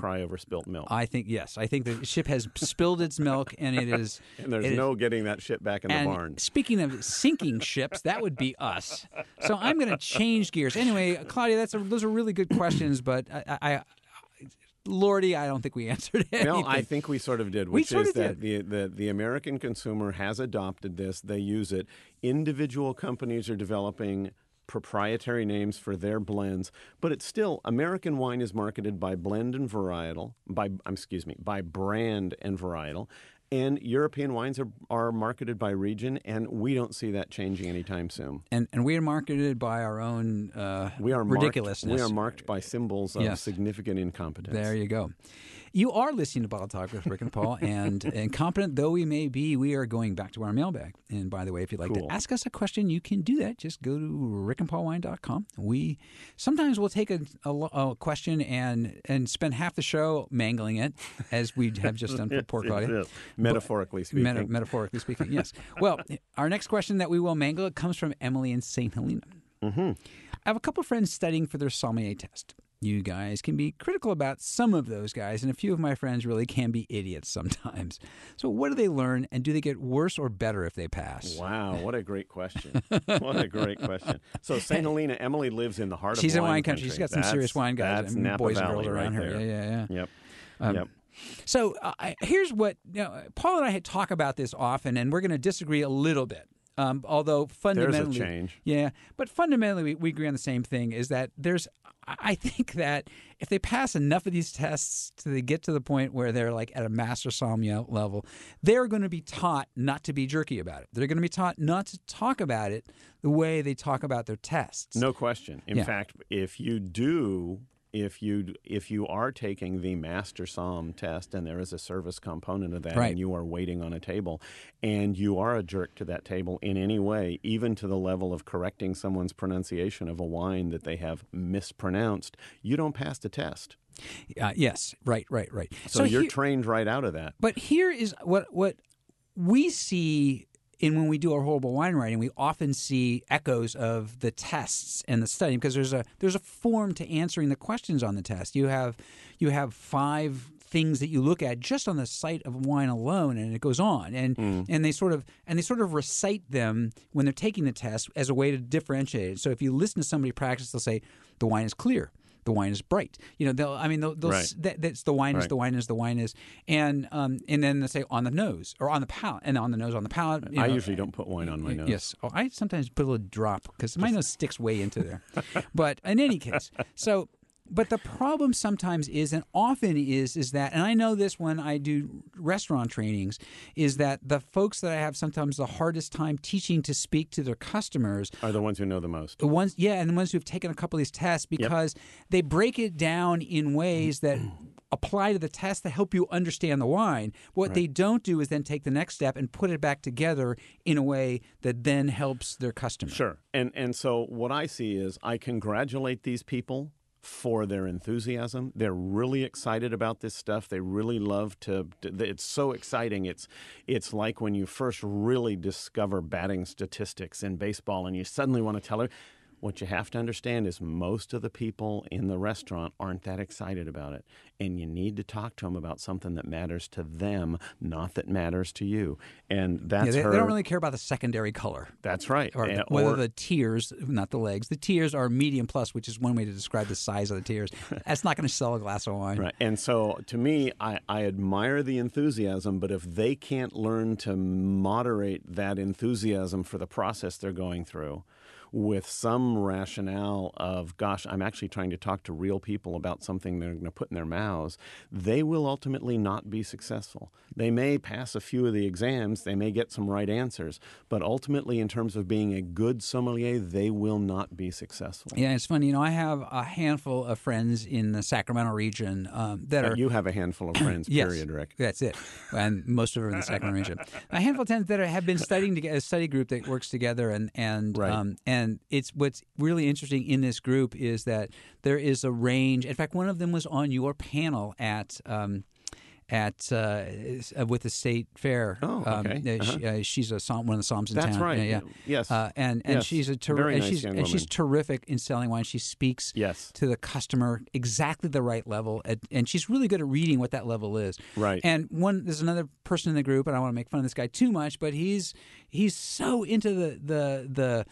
B: cry over spilt milk.
A: I think yes. I think the ship has spilled its milk, and it is.
B: and there's no is, getting that ship back in the barn.
A: Speaking of sinking ships, that would be us. So I'm going to change gears. Anyway, Claudia, that's a, those are really good questions, but I, I Lordy, I don't think we answered it.
B: No, I think we sort of did, which is that the, the, the American consumer has adopted this. They use it. Individual companies are developing proprietary names for their blends, but it's still American wine is marketed by blend and varietal, by excuse me, by brand and varietal, and European wines are, are marketed by region, and we don't see that changing anytime soon.
A: And and we are marketed by our own uh, we are ridiculousness.
B: Marked, we are marked by symbols of yes. significant incompetence.
A: There you go. You are listening to Bottle Talk with Rick and Paul, and incompetent though we may be, we are going back to our mailbag. And by the way, if you'd like cool. to ask us a question, you can do that. Just go to rickandpaulwine.com. We sometimes we'll take a, a, a question and and spend half the show mangling it, as we have just done for poor Claudia.
B: Metaphorically speaking. Meta-
A: metaphorically speaking, yes. well, our next question that we will mangle it comes from Emily in St. Helena.
B: Mm-hmm.
A: I have a couple friends studying for their sommelier test you guys can be critical about some of those guys, and a few of my friends really can be idiots sometimes. So, what do they learn, and do they get worse or better if they pass?
B: Wow, what a great question! what a great question. So, St. Helena, Emily lives in the heart
A: She's
B: of.
A: She's
B: in wine
A: country.
B: country.
A: She's got some
B: that's,
A: serious wine guys
B: and Napa
A: boys
B: Valley
A: and girls around
B: right
A: her. Yeah, yeah,
B: yeah. Yep.
A: Um,
B: yep.
A: So uh, here's what you know, Paul and I had talk about this often, and we're going to disagree a little bit. Um, although fundamentally,
B: there's a change.
A: Yeah, but fundamentally, we, we agree on the same thing: is that there's. I think that if they pass enough of these tests to they get to the point where they're like at a master sommelier level, they're going to be taught not to be jerky about it. They're going to be taught not to talk about it the way they talk about their tests.
B: No question. In yeah. fact, if you do if you if you are taking the master som test and there is a service component of that
A: right.
B: and you are waiting on a table and you are a jerk to that table in any way even to the level of correcting someone's pronunciation of a wine that they have mispronounced you don't pass the test.
A: Uh, yes. Right right right.
B: So, so you're trained right out of that.
A: But here is what what we see and when we do our horrible wine writing, we often see echoes of the tests and the study because there's a there's a form to answering the questions on the test. You have you have five things that you look at just on the sight of wine alone and it goes on and mm. and they sort of and they sort of recite them when they're taking the test as a way to differentiate it. So if you listen to somebody practice they'll say the wine is clear the wine is bright. You know, they'll, I mean, they'll, they'll
B: right.
A: that, that's the wine
B: right.
A: is the wine is the wine is, and um, and then they say on the nose or on the palate and on the nose on the palate.
B: I know, usually don't put wine on my nose.
A: Yes, oh, I sometimes put a little drop because my nose sticks way into there. but in any case, so but the problem sometimes is, and often is, is that, and I know this when I do restaurant trainings, is that the folks that I have sometimes the hardest time teaching to speak to their customers
B: are the ones who know the most.
A: The ones, yeah, and the ones who've taken a couple of these tests because yep. they break it down in ways that apply to the test to help you understand the wine. What right. they don't do is then take the next step and put it back together in a way that then helps their customer.
B: Sure. And and so what I see is I congratulate these people for their enthusiasm. They're really excited about this stuff. They really love to. It's so exciting. It's it's like when you first really discover batting statistics in baseball, and you suddenly want to tell her What you have to understand is most of the people in the restaurant aren't that excited about it. And you need to talk to them about something that matters to them, not that matters to you. And that's
A: Yeah, they,
B: her.
A: they don't really care about the secondary color.
B: that's right.
A: Or
B: And-
A: whether the tears, not the legs, the tears are medium plus, which is one way to describe the size of the tears. That's not going to sell a glass of wine.
B: Right. And so to me, I, I admire the enthusiasm, but if they can't learn to moderate that enthusiasm for the process they're going through with some rationale of, gosh, I'm actually trying to talk to real people about something they're going to put in their mouths, they will ultimately not be successful. They may pass a few of the exams, they may get some right answers, but ultimately, in terms of being a good sommelier, they will not be successful.
A: Yeah, it's funny. You know, I have a handful of friends in the Sacramento region um, that are
B: You have a handful of friends,
A: Yes.
B: period, Rick.
A: That's it, and most of them are in the Sacramento region. A handful of friends that are, have been studying together, a study group that works together, and and
B: Right.
A: um, and it's what's really interesting in this group is that there is a range. In fact, one of them was on your panel at. Um, at uh, uh, with the state fair.
B: Oh,
A: Um,
B: okay.
A: uh, she, uh, she's a som- one of the soms in
B: That's
A: town.
B: right.
A: Yeah, yeah.
B: Yes.
A: Uh, and and
B: Yes.
A: she's a ter-
B: Very
A: and
B: nice
A: she's and she's terrific in selling wine. She speaks
B: Yes.
A: to the customer exactly the right level, and, and she's really good at reading what that level is.
B: Right.
A: And one, there's another person in the group, and I don't want to make fun of this guy too much, but he's he's so into the the the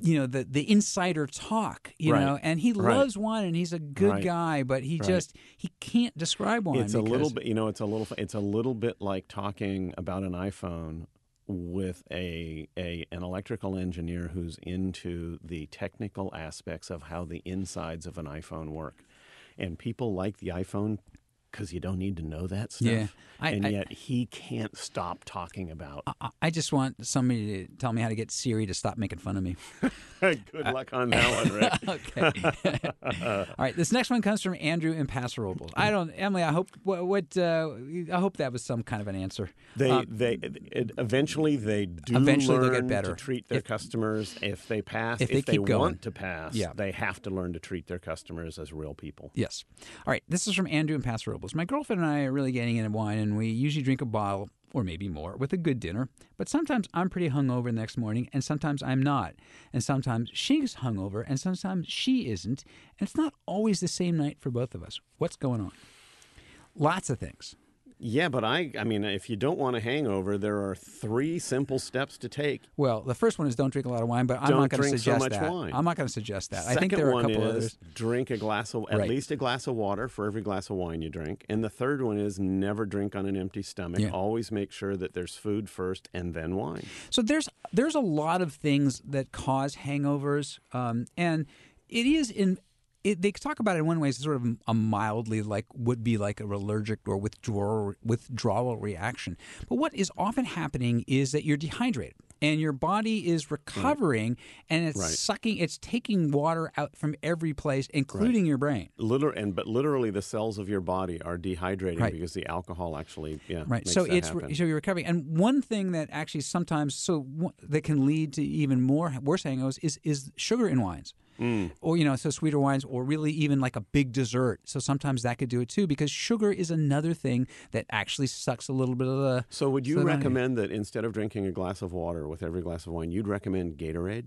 A: you know the the insider talk, you
B: Right.
A: know, and he
B: Right.
A: loves wine and he's a good
B: Right.
A: guy, but he just he can't describe wine.
B: It's a little bit, you know, it's a little, it's a little bit like talking about an iPhone with a, a an electrical engineer who's into the technical aspects of how the insides of an iPhone work, and people like the iPhone because you don't need to know that stuff.
A: Yeah. I-
B: and
A: I-
B: yet he can't stop talking about.
A: I- I just want somebody to tell me how to get Siri to stop making fun of me.
B: Good luck on that one, Rick.
A: okay. All right. This next one comes from Andrew in Paso Robles. I don't, Emily. I hope what, what uh, I hope that was some kind of an answer.
B: They,
A: Um,
B: they, it, eventually they do
A: Eventually they'll get
B: learn
A: better.
B: to treat their
A: If-
B: customers. If they pass,
A: if they keep going.
B: want to pass,
A: Yeah.
B: they have to learn to treat their customers as real people.
A: Yes. All right. This is from Andrew in Paso Robles. My girlfriend and I are really getting into wine, and we usually drink a bottle or maybe more with a good dinner. But sometimes I'm pretty hungover the next morning, and sometimes I'm not. And sometimes she's hungover, and sometimes she isn't. And it's not always the same night for both of us. What's going on? Lots of things.
B: Yeah, but I, I mean, if you don't want a hangover, there are three simple steps to take.
A: Well, the first one is don't drink a lot of wine, but I'm
B: Don't
A: not going to
B: so
A: suggest
B: much
A: that.
B: wine.
A: I'm not going to suggest that. I
B: Second
A: think there are a
B: one
A: couple
B: is
A: others.
B: drink a glass of at
A: Right.
B: least a glass of water for every glass of wine you drink. And the third one is never drink on an empty stomach.
A: Yeah.
B: Always make sure that there's food first and then wine.
A: So there's there's a lot of things that cause hangovers, um, and it is in. It, they talk about it in one way as sort of a mildly like would be like a allergic or withdrawal withdrawal reaction. But what is often happening is that you're dehydrated and your body is recovering and it's
B: Right.
A: sucking, it's taking water out from every place, including your brain.
B: Liter- and but literally the cells of your body are dehydrating
A: Right.
B: because the alcohol actually yeah
A: Right.
B: makes
A: So
B: that
A: it's so you're recovering, and one thing that actually sometimes so that can lead to even more worse hangovers is is sugar in wines.
B: Mm.
A: Or you know, so sweeter wines, or really even like a big dessert. So sometimes that could do it too, because sugar is another thing that actually sucks a little bit of the.
B: So would you recommend that instead of drinking a glass of water with every glass of wine, you'd recommend Gatorade?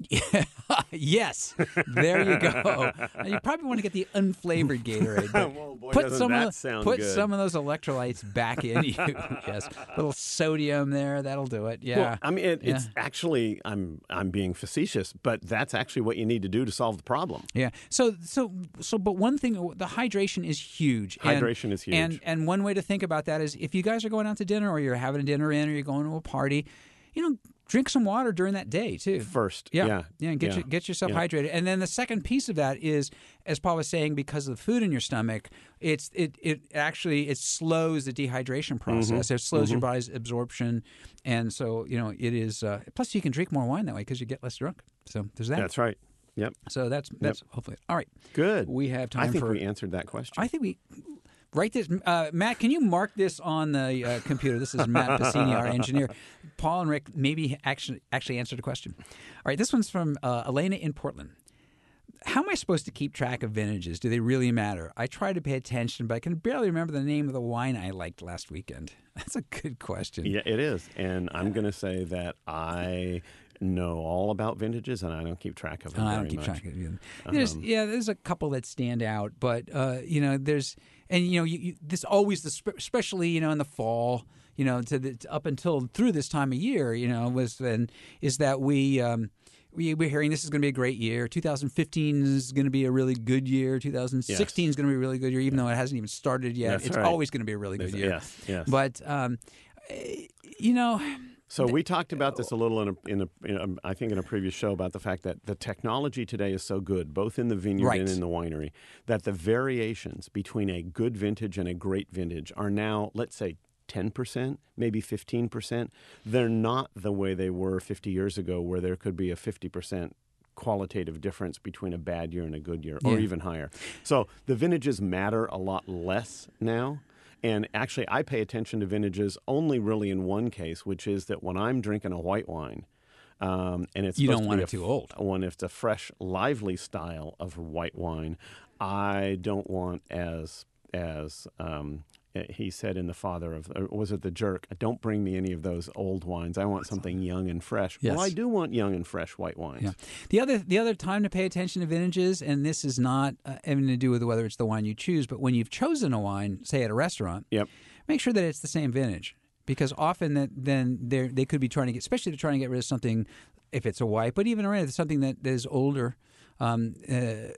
A: yes, there you go. Now, you probably want to get the unflavored Gatorade.
B: Well, boy,
A: put some of the- put
B: good.
A: some of those electrolytes back in you. yes, a little sodium there. That'll do it. Yeah.
B: Well, I mean, it, it's actually I'm I'm being facetious, but that's actually what you need to do to solve the problem.
A: Yeah. So so so but one thing the hydration is huge. And-
B: Hydration is huge.
A: And and one way to think about that is if you guys are going out to dinner or you're having a dinner in or you're going to a party, you know, drink some water during that day too.
B: First,
A: Yeah,
B: yeah,
A: yeah, and get
B: yeah.
A: your, get yourself
B: Yeah.
A: hydrated. And then the second piece of that is, as Paul was saying, because of the food in your stomach, it's it it actually it slows the dehydration process.
B: Mm-hmm.
A: It slows your body's absorption, and so you know it is. Uh, plus, you can drink more wine that way because you get less drunk. So there's that.
B: That's right. Yep.
A: so that's that's hopefully all right.
B: Good.
A: We have time
B: I think
A: for.
B: we answered that question.
A: I think we write this. Uh, Matt, can you mark this on the uh, computer? This is Matt Piscini, our engineer. Paul and Rick maybe actually actually answered a question. All right, this one's from uh, Elena in Portland. How am I supposed to keep track of vintages? Do they really matter? I try to pay attention, but I can barely remember the name of the wine I liked last weekend. That's a good question.
B: Yeah, it is. And I'm going to say that I know all about vintages, and I don't keep track of them.
A: I don't keep
B: much.
A: track of them. There's yeah, there's a couple that stand out, but uh, you know, there's and you know, you, you, this always the especially you know in the fall, you know, to the, up until through this time of year, you know, was then is that we. Um, we, we're hearing this is going to be a great year. 2015 is going to be a really good year. 2016 is going to be a really good year, even though it hasn't even started yet.
B: That's
A: it's
B: right.
A: always going to be a really good year.
B: Yes, yes.
A: But um, eh, you know,
B: So we talked about this a little in a, in a, in a, um, I think in a previous show about the fact that the technology today is so good, both in the vineyard
A: Right.
B: and in the winery, that the variations between a good vintage and a great vintage are now, let's say, 10%, maybe 15%. They're not the way they were 50 years ago, where there could be a 50% qualitative difference between a bad year and a good year, or
A: Yeah.
B: even higher. So the vintages matter a lot less now. And actually, I pay attention to vintages only really in one case, which is that when I'm drinking a white wine, um, and it's
A: You don't
B: to
A: want
B: be
A: it
B: a
A: too old.
B: When it's a fresh, lively style of white wine, I don't want as as um, he said in the father of or was it the jerk? Don't bring me any of those old wines. I want something young and fresh. Well, I do want young and fresh white wines.
A: Yeah. The other the other time to pay attention to vintages, and this is not uh, having to do with whether it's the wine you choose, but when you've chosen a wine, say at a restaurant,
B: Yep.
A: make sure that it's the same vintage, because often that then they they could be trying to get, especially they're trying to get rid of something, if it's a white, but even if it's something that is older, um, uh,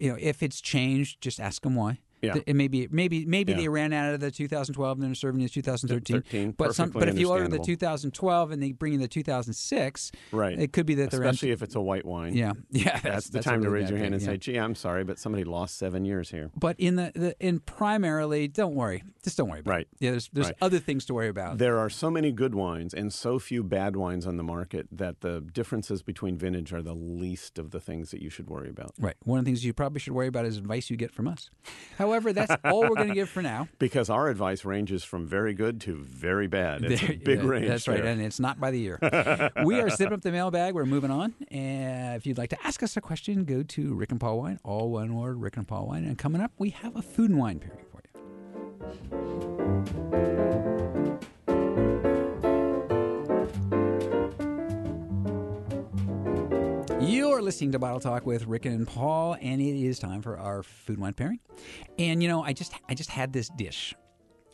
A: you know, if it's changed, just ask them why.
B: Yeah.
A: It may be maybe maybe
B: Yeah.
A: they ran out of the 2012 and they're serving you 2013.
B: 13,
A: but some but if you order the 2012 and they bring in the 2006,
B: Right.
A: it could be that they're.
B: Especially if it's a white wine.
A: Yeah, yeah.
B: That's, the
A: a
B: time to raise your hand
A: thing,
B: and
A: yeah.
B: say, "Gee, I'm sorry, but somebody lost seven years here."
A: But in the, the in primarily, don't worry. Just don't worry about
B: Right.
A: it. Yeah, there's there's
B: Right.
A: other things to worry about.
B: There are so many good wines and so few bad wines on the market that the differences between vintage are the least of the things that you should worry about.
A: right. One of the things you probably should worry about is advice you get from us. However, that's all we're going to give for now.
B: Because our advice ranges from very good to very bad. It's a big range.
A: That's right, and it's not by the year. we are zipping up the mailbag. We're moving on. And if you'd like to ask us a question, go to Rick and Paul Wine, all one word, Rick and Paul Wine. And coming up, we have a food and wine pairing for you. You're listening to Bottle Talk with Rick and Paul, and it is time for our food wine pairing. And you know, I just I just had this dish,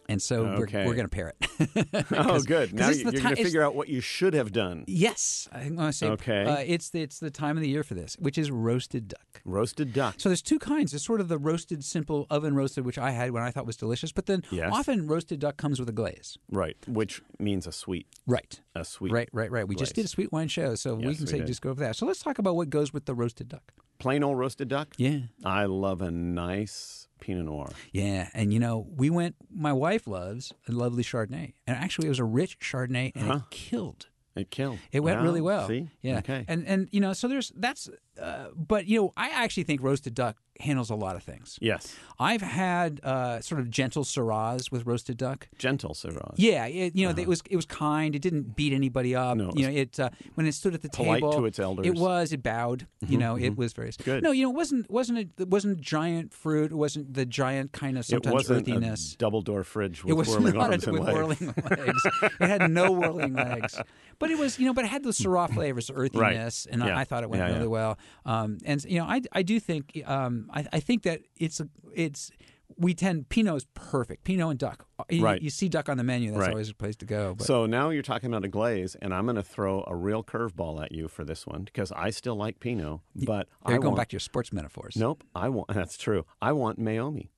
A: and so
B: Okay.
A: we're we're gonna pair it.
B: oh, good. Now you-
A: ti-
B: going to figure out what you should have done.
A: Yes, I want to say.
B: Okay.
A: Uh, it's the, it's the time of the year for this, which is roasted duck.
B: Roasted duck.
A: So there's two kinds. There's sort of the roasted, simple oven roasted, which I had when I thought was delicious. But then
B: Yes.
A: often roasted duck comes with a glaze.
B: Right, which means a sweet.
A: Right.
B: A sweet.
A: Right, right, right. We just did a sweet wine show, so we can
B: we
A: say
B: did.
A: just go over that. So let's talk about what goes with the roasted duck.
B: Plain old roasted duck?
A: Yeah.
B: I love a nice Pinot Noir.
A: Yeah, and you know, we went. My wife loves a lovely Chardonnay, and actually, it was a rich Chardonnay, and
B: Huh.
A: it killed.
B: It killed.
A: It went
B: Wow,
A: really well.
B: See?
A: Yeah.
B: Okay.
A: And and you know, so there's that's, uh, but you know, I actually think roasted duck handles a lot of things.
B: yes.
A: I've had uh, sort of gentle Syrahs with roasted duck.
B: Gentle Syrah.
A: Yeah, it, you know, it was it was kind. It didn't beat anybody up.
B: Uh-huh. No,
A: you know, it uh, when it stood at the
B: polite
A: table,
B: to its elders.
A: It was. It bowed. You know, it was very
B: Good.
A: No, you know, it wasn't wasn't it, it wasn't giant fruit. It wasn't the giant kind of
B: It
A: sometimes
B: wasn't
A: earthiness.
B: a double door fridge with
A: It was
B: whirling
A: not
B: arms
A: a,
B: and
A: with
B: legs.
A: whirling legs. it had no whirling legs, but it was you know, but it had those Syrah flavors, earthiness, and
B: Yeah.
A: I, I thought it went
B: Yeah,
A: really
B: yeah.
A: well. Um, and you know, I I do think um, I, I think that it's it's we tend Pinot is perfect. Pinot and duck. You,
B: Right.
A: you see duck on the menu. That's
B: Right.
A: always a place to go. But
B: So now you're talking about a glaze, and I'm going to throw a real curveball at you for this one because I still like Pinot, but
A: you're
B: I
A: going
B: want,
A: back to your sports metaphors.
B: Nope, I want. That's true. I want Meiomi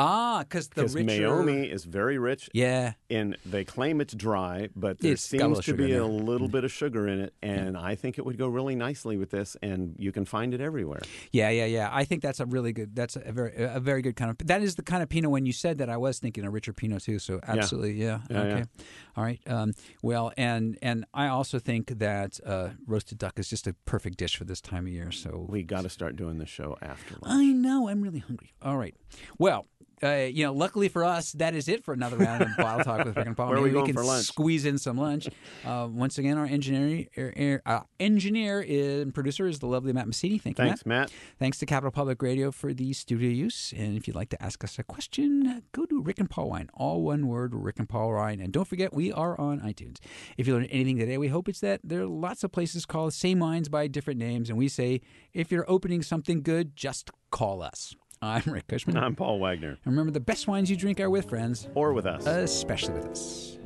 A: Ah, because the richer.
B: Meiomi is very rich,
A: Yeah.
B: and they claim it's dry, but there
A: It's got a little
B: seems to be a little bit of sugar in it, and I think it would go really nicely with this, and you can find it everywhere.
A: Yeah, yeah, yeah. I think that's a really good. That's a very, a very good kind of. That is the kind of Pinot. When you said that, I was thinking a richer Pinot too. So absolutely, yeah.
B: Yeah,
A: okay,
B: yeah.
A: all right. Um, well, and and I also think that uh, roasted duck is just a perfect dish for this time of year. So
B: We got to start doing the show after lunch.
A: I know I'm really hungry. All right. Well. Well, uh, you know, luckily for us, that is it for another round of Bottle Talk with Rick and Paul.
B: Where are we
A: Maybe
B: going
A: can
B: for lunch?
A: squeeze in some lunch. Uh, once again, our engineer, er, er, uh, engineer and producer is the lovely Matt Massini. Thank you,
B: Thanks,
A: Matt.
B: Matt.
A: Thanks to Capital Public Radio for the studio use. And if you'd like to ask us a question, go to Rick and Paul Wine. All one word, Rick and Paul Wine. And don't forget, we are on iTunes. If you learned anything today, we hope it's that there are lots of places called same wines by different names. And we say, if you're opening something good, just call us. I'm Rick Kushman.
B: I'm Paul Wagner.
A: And remember, the best wines you drink are with friends,
B: or with us,
A: especially with us.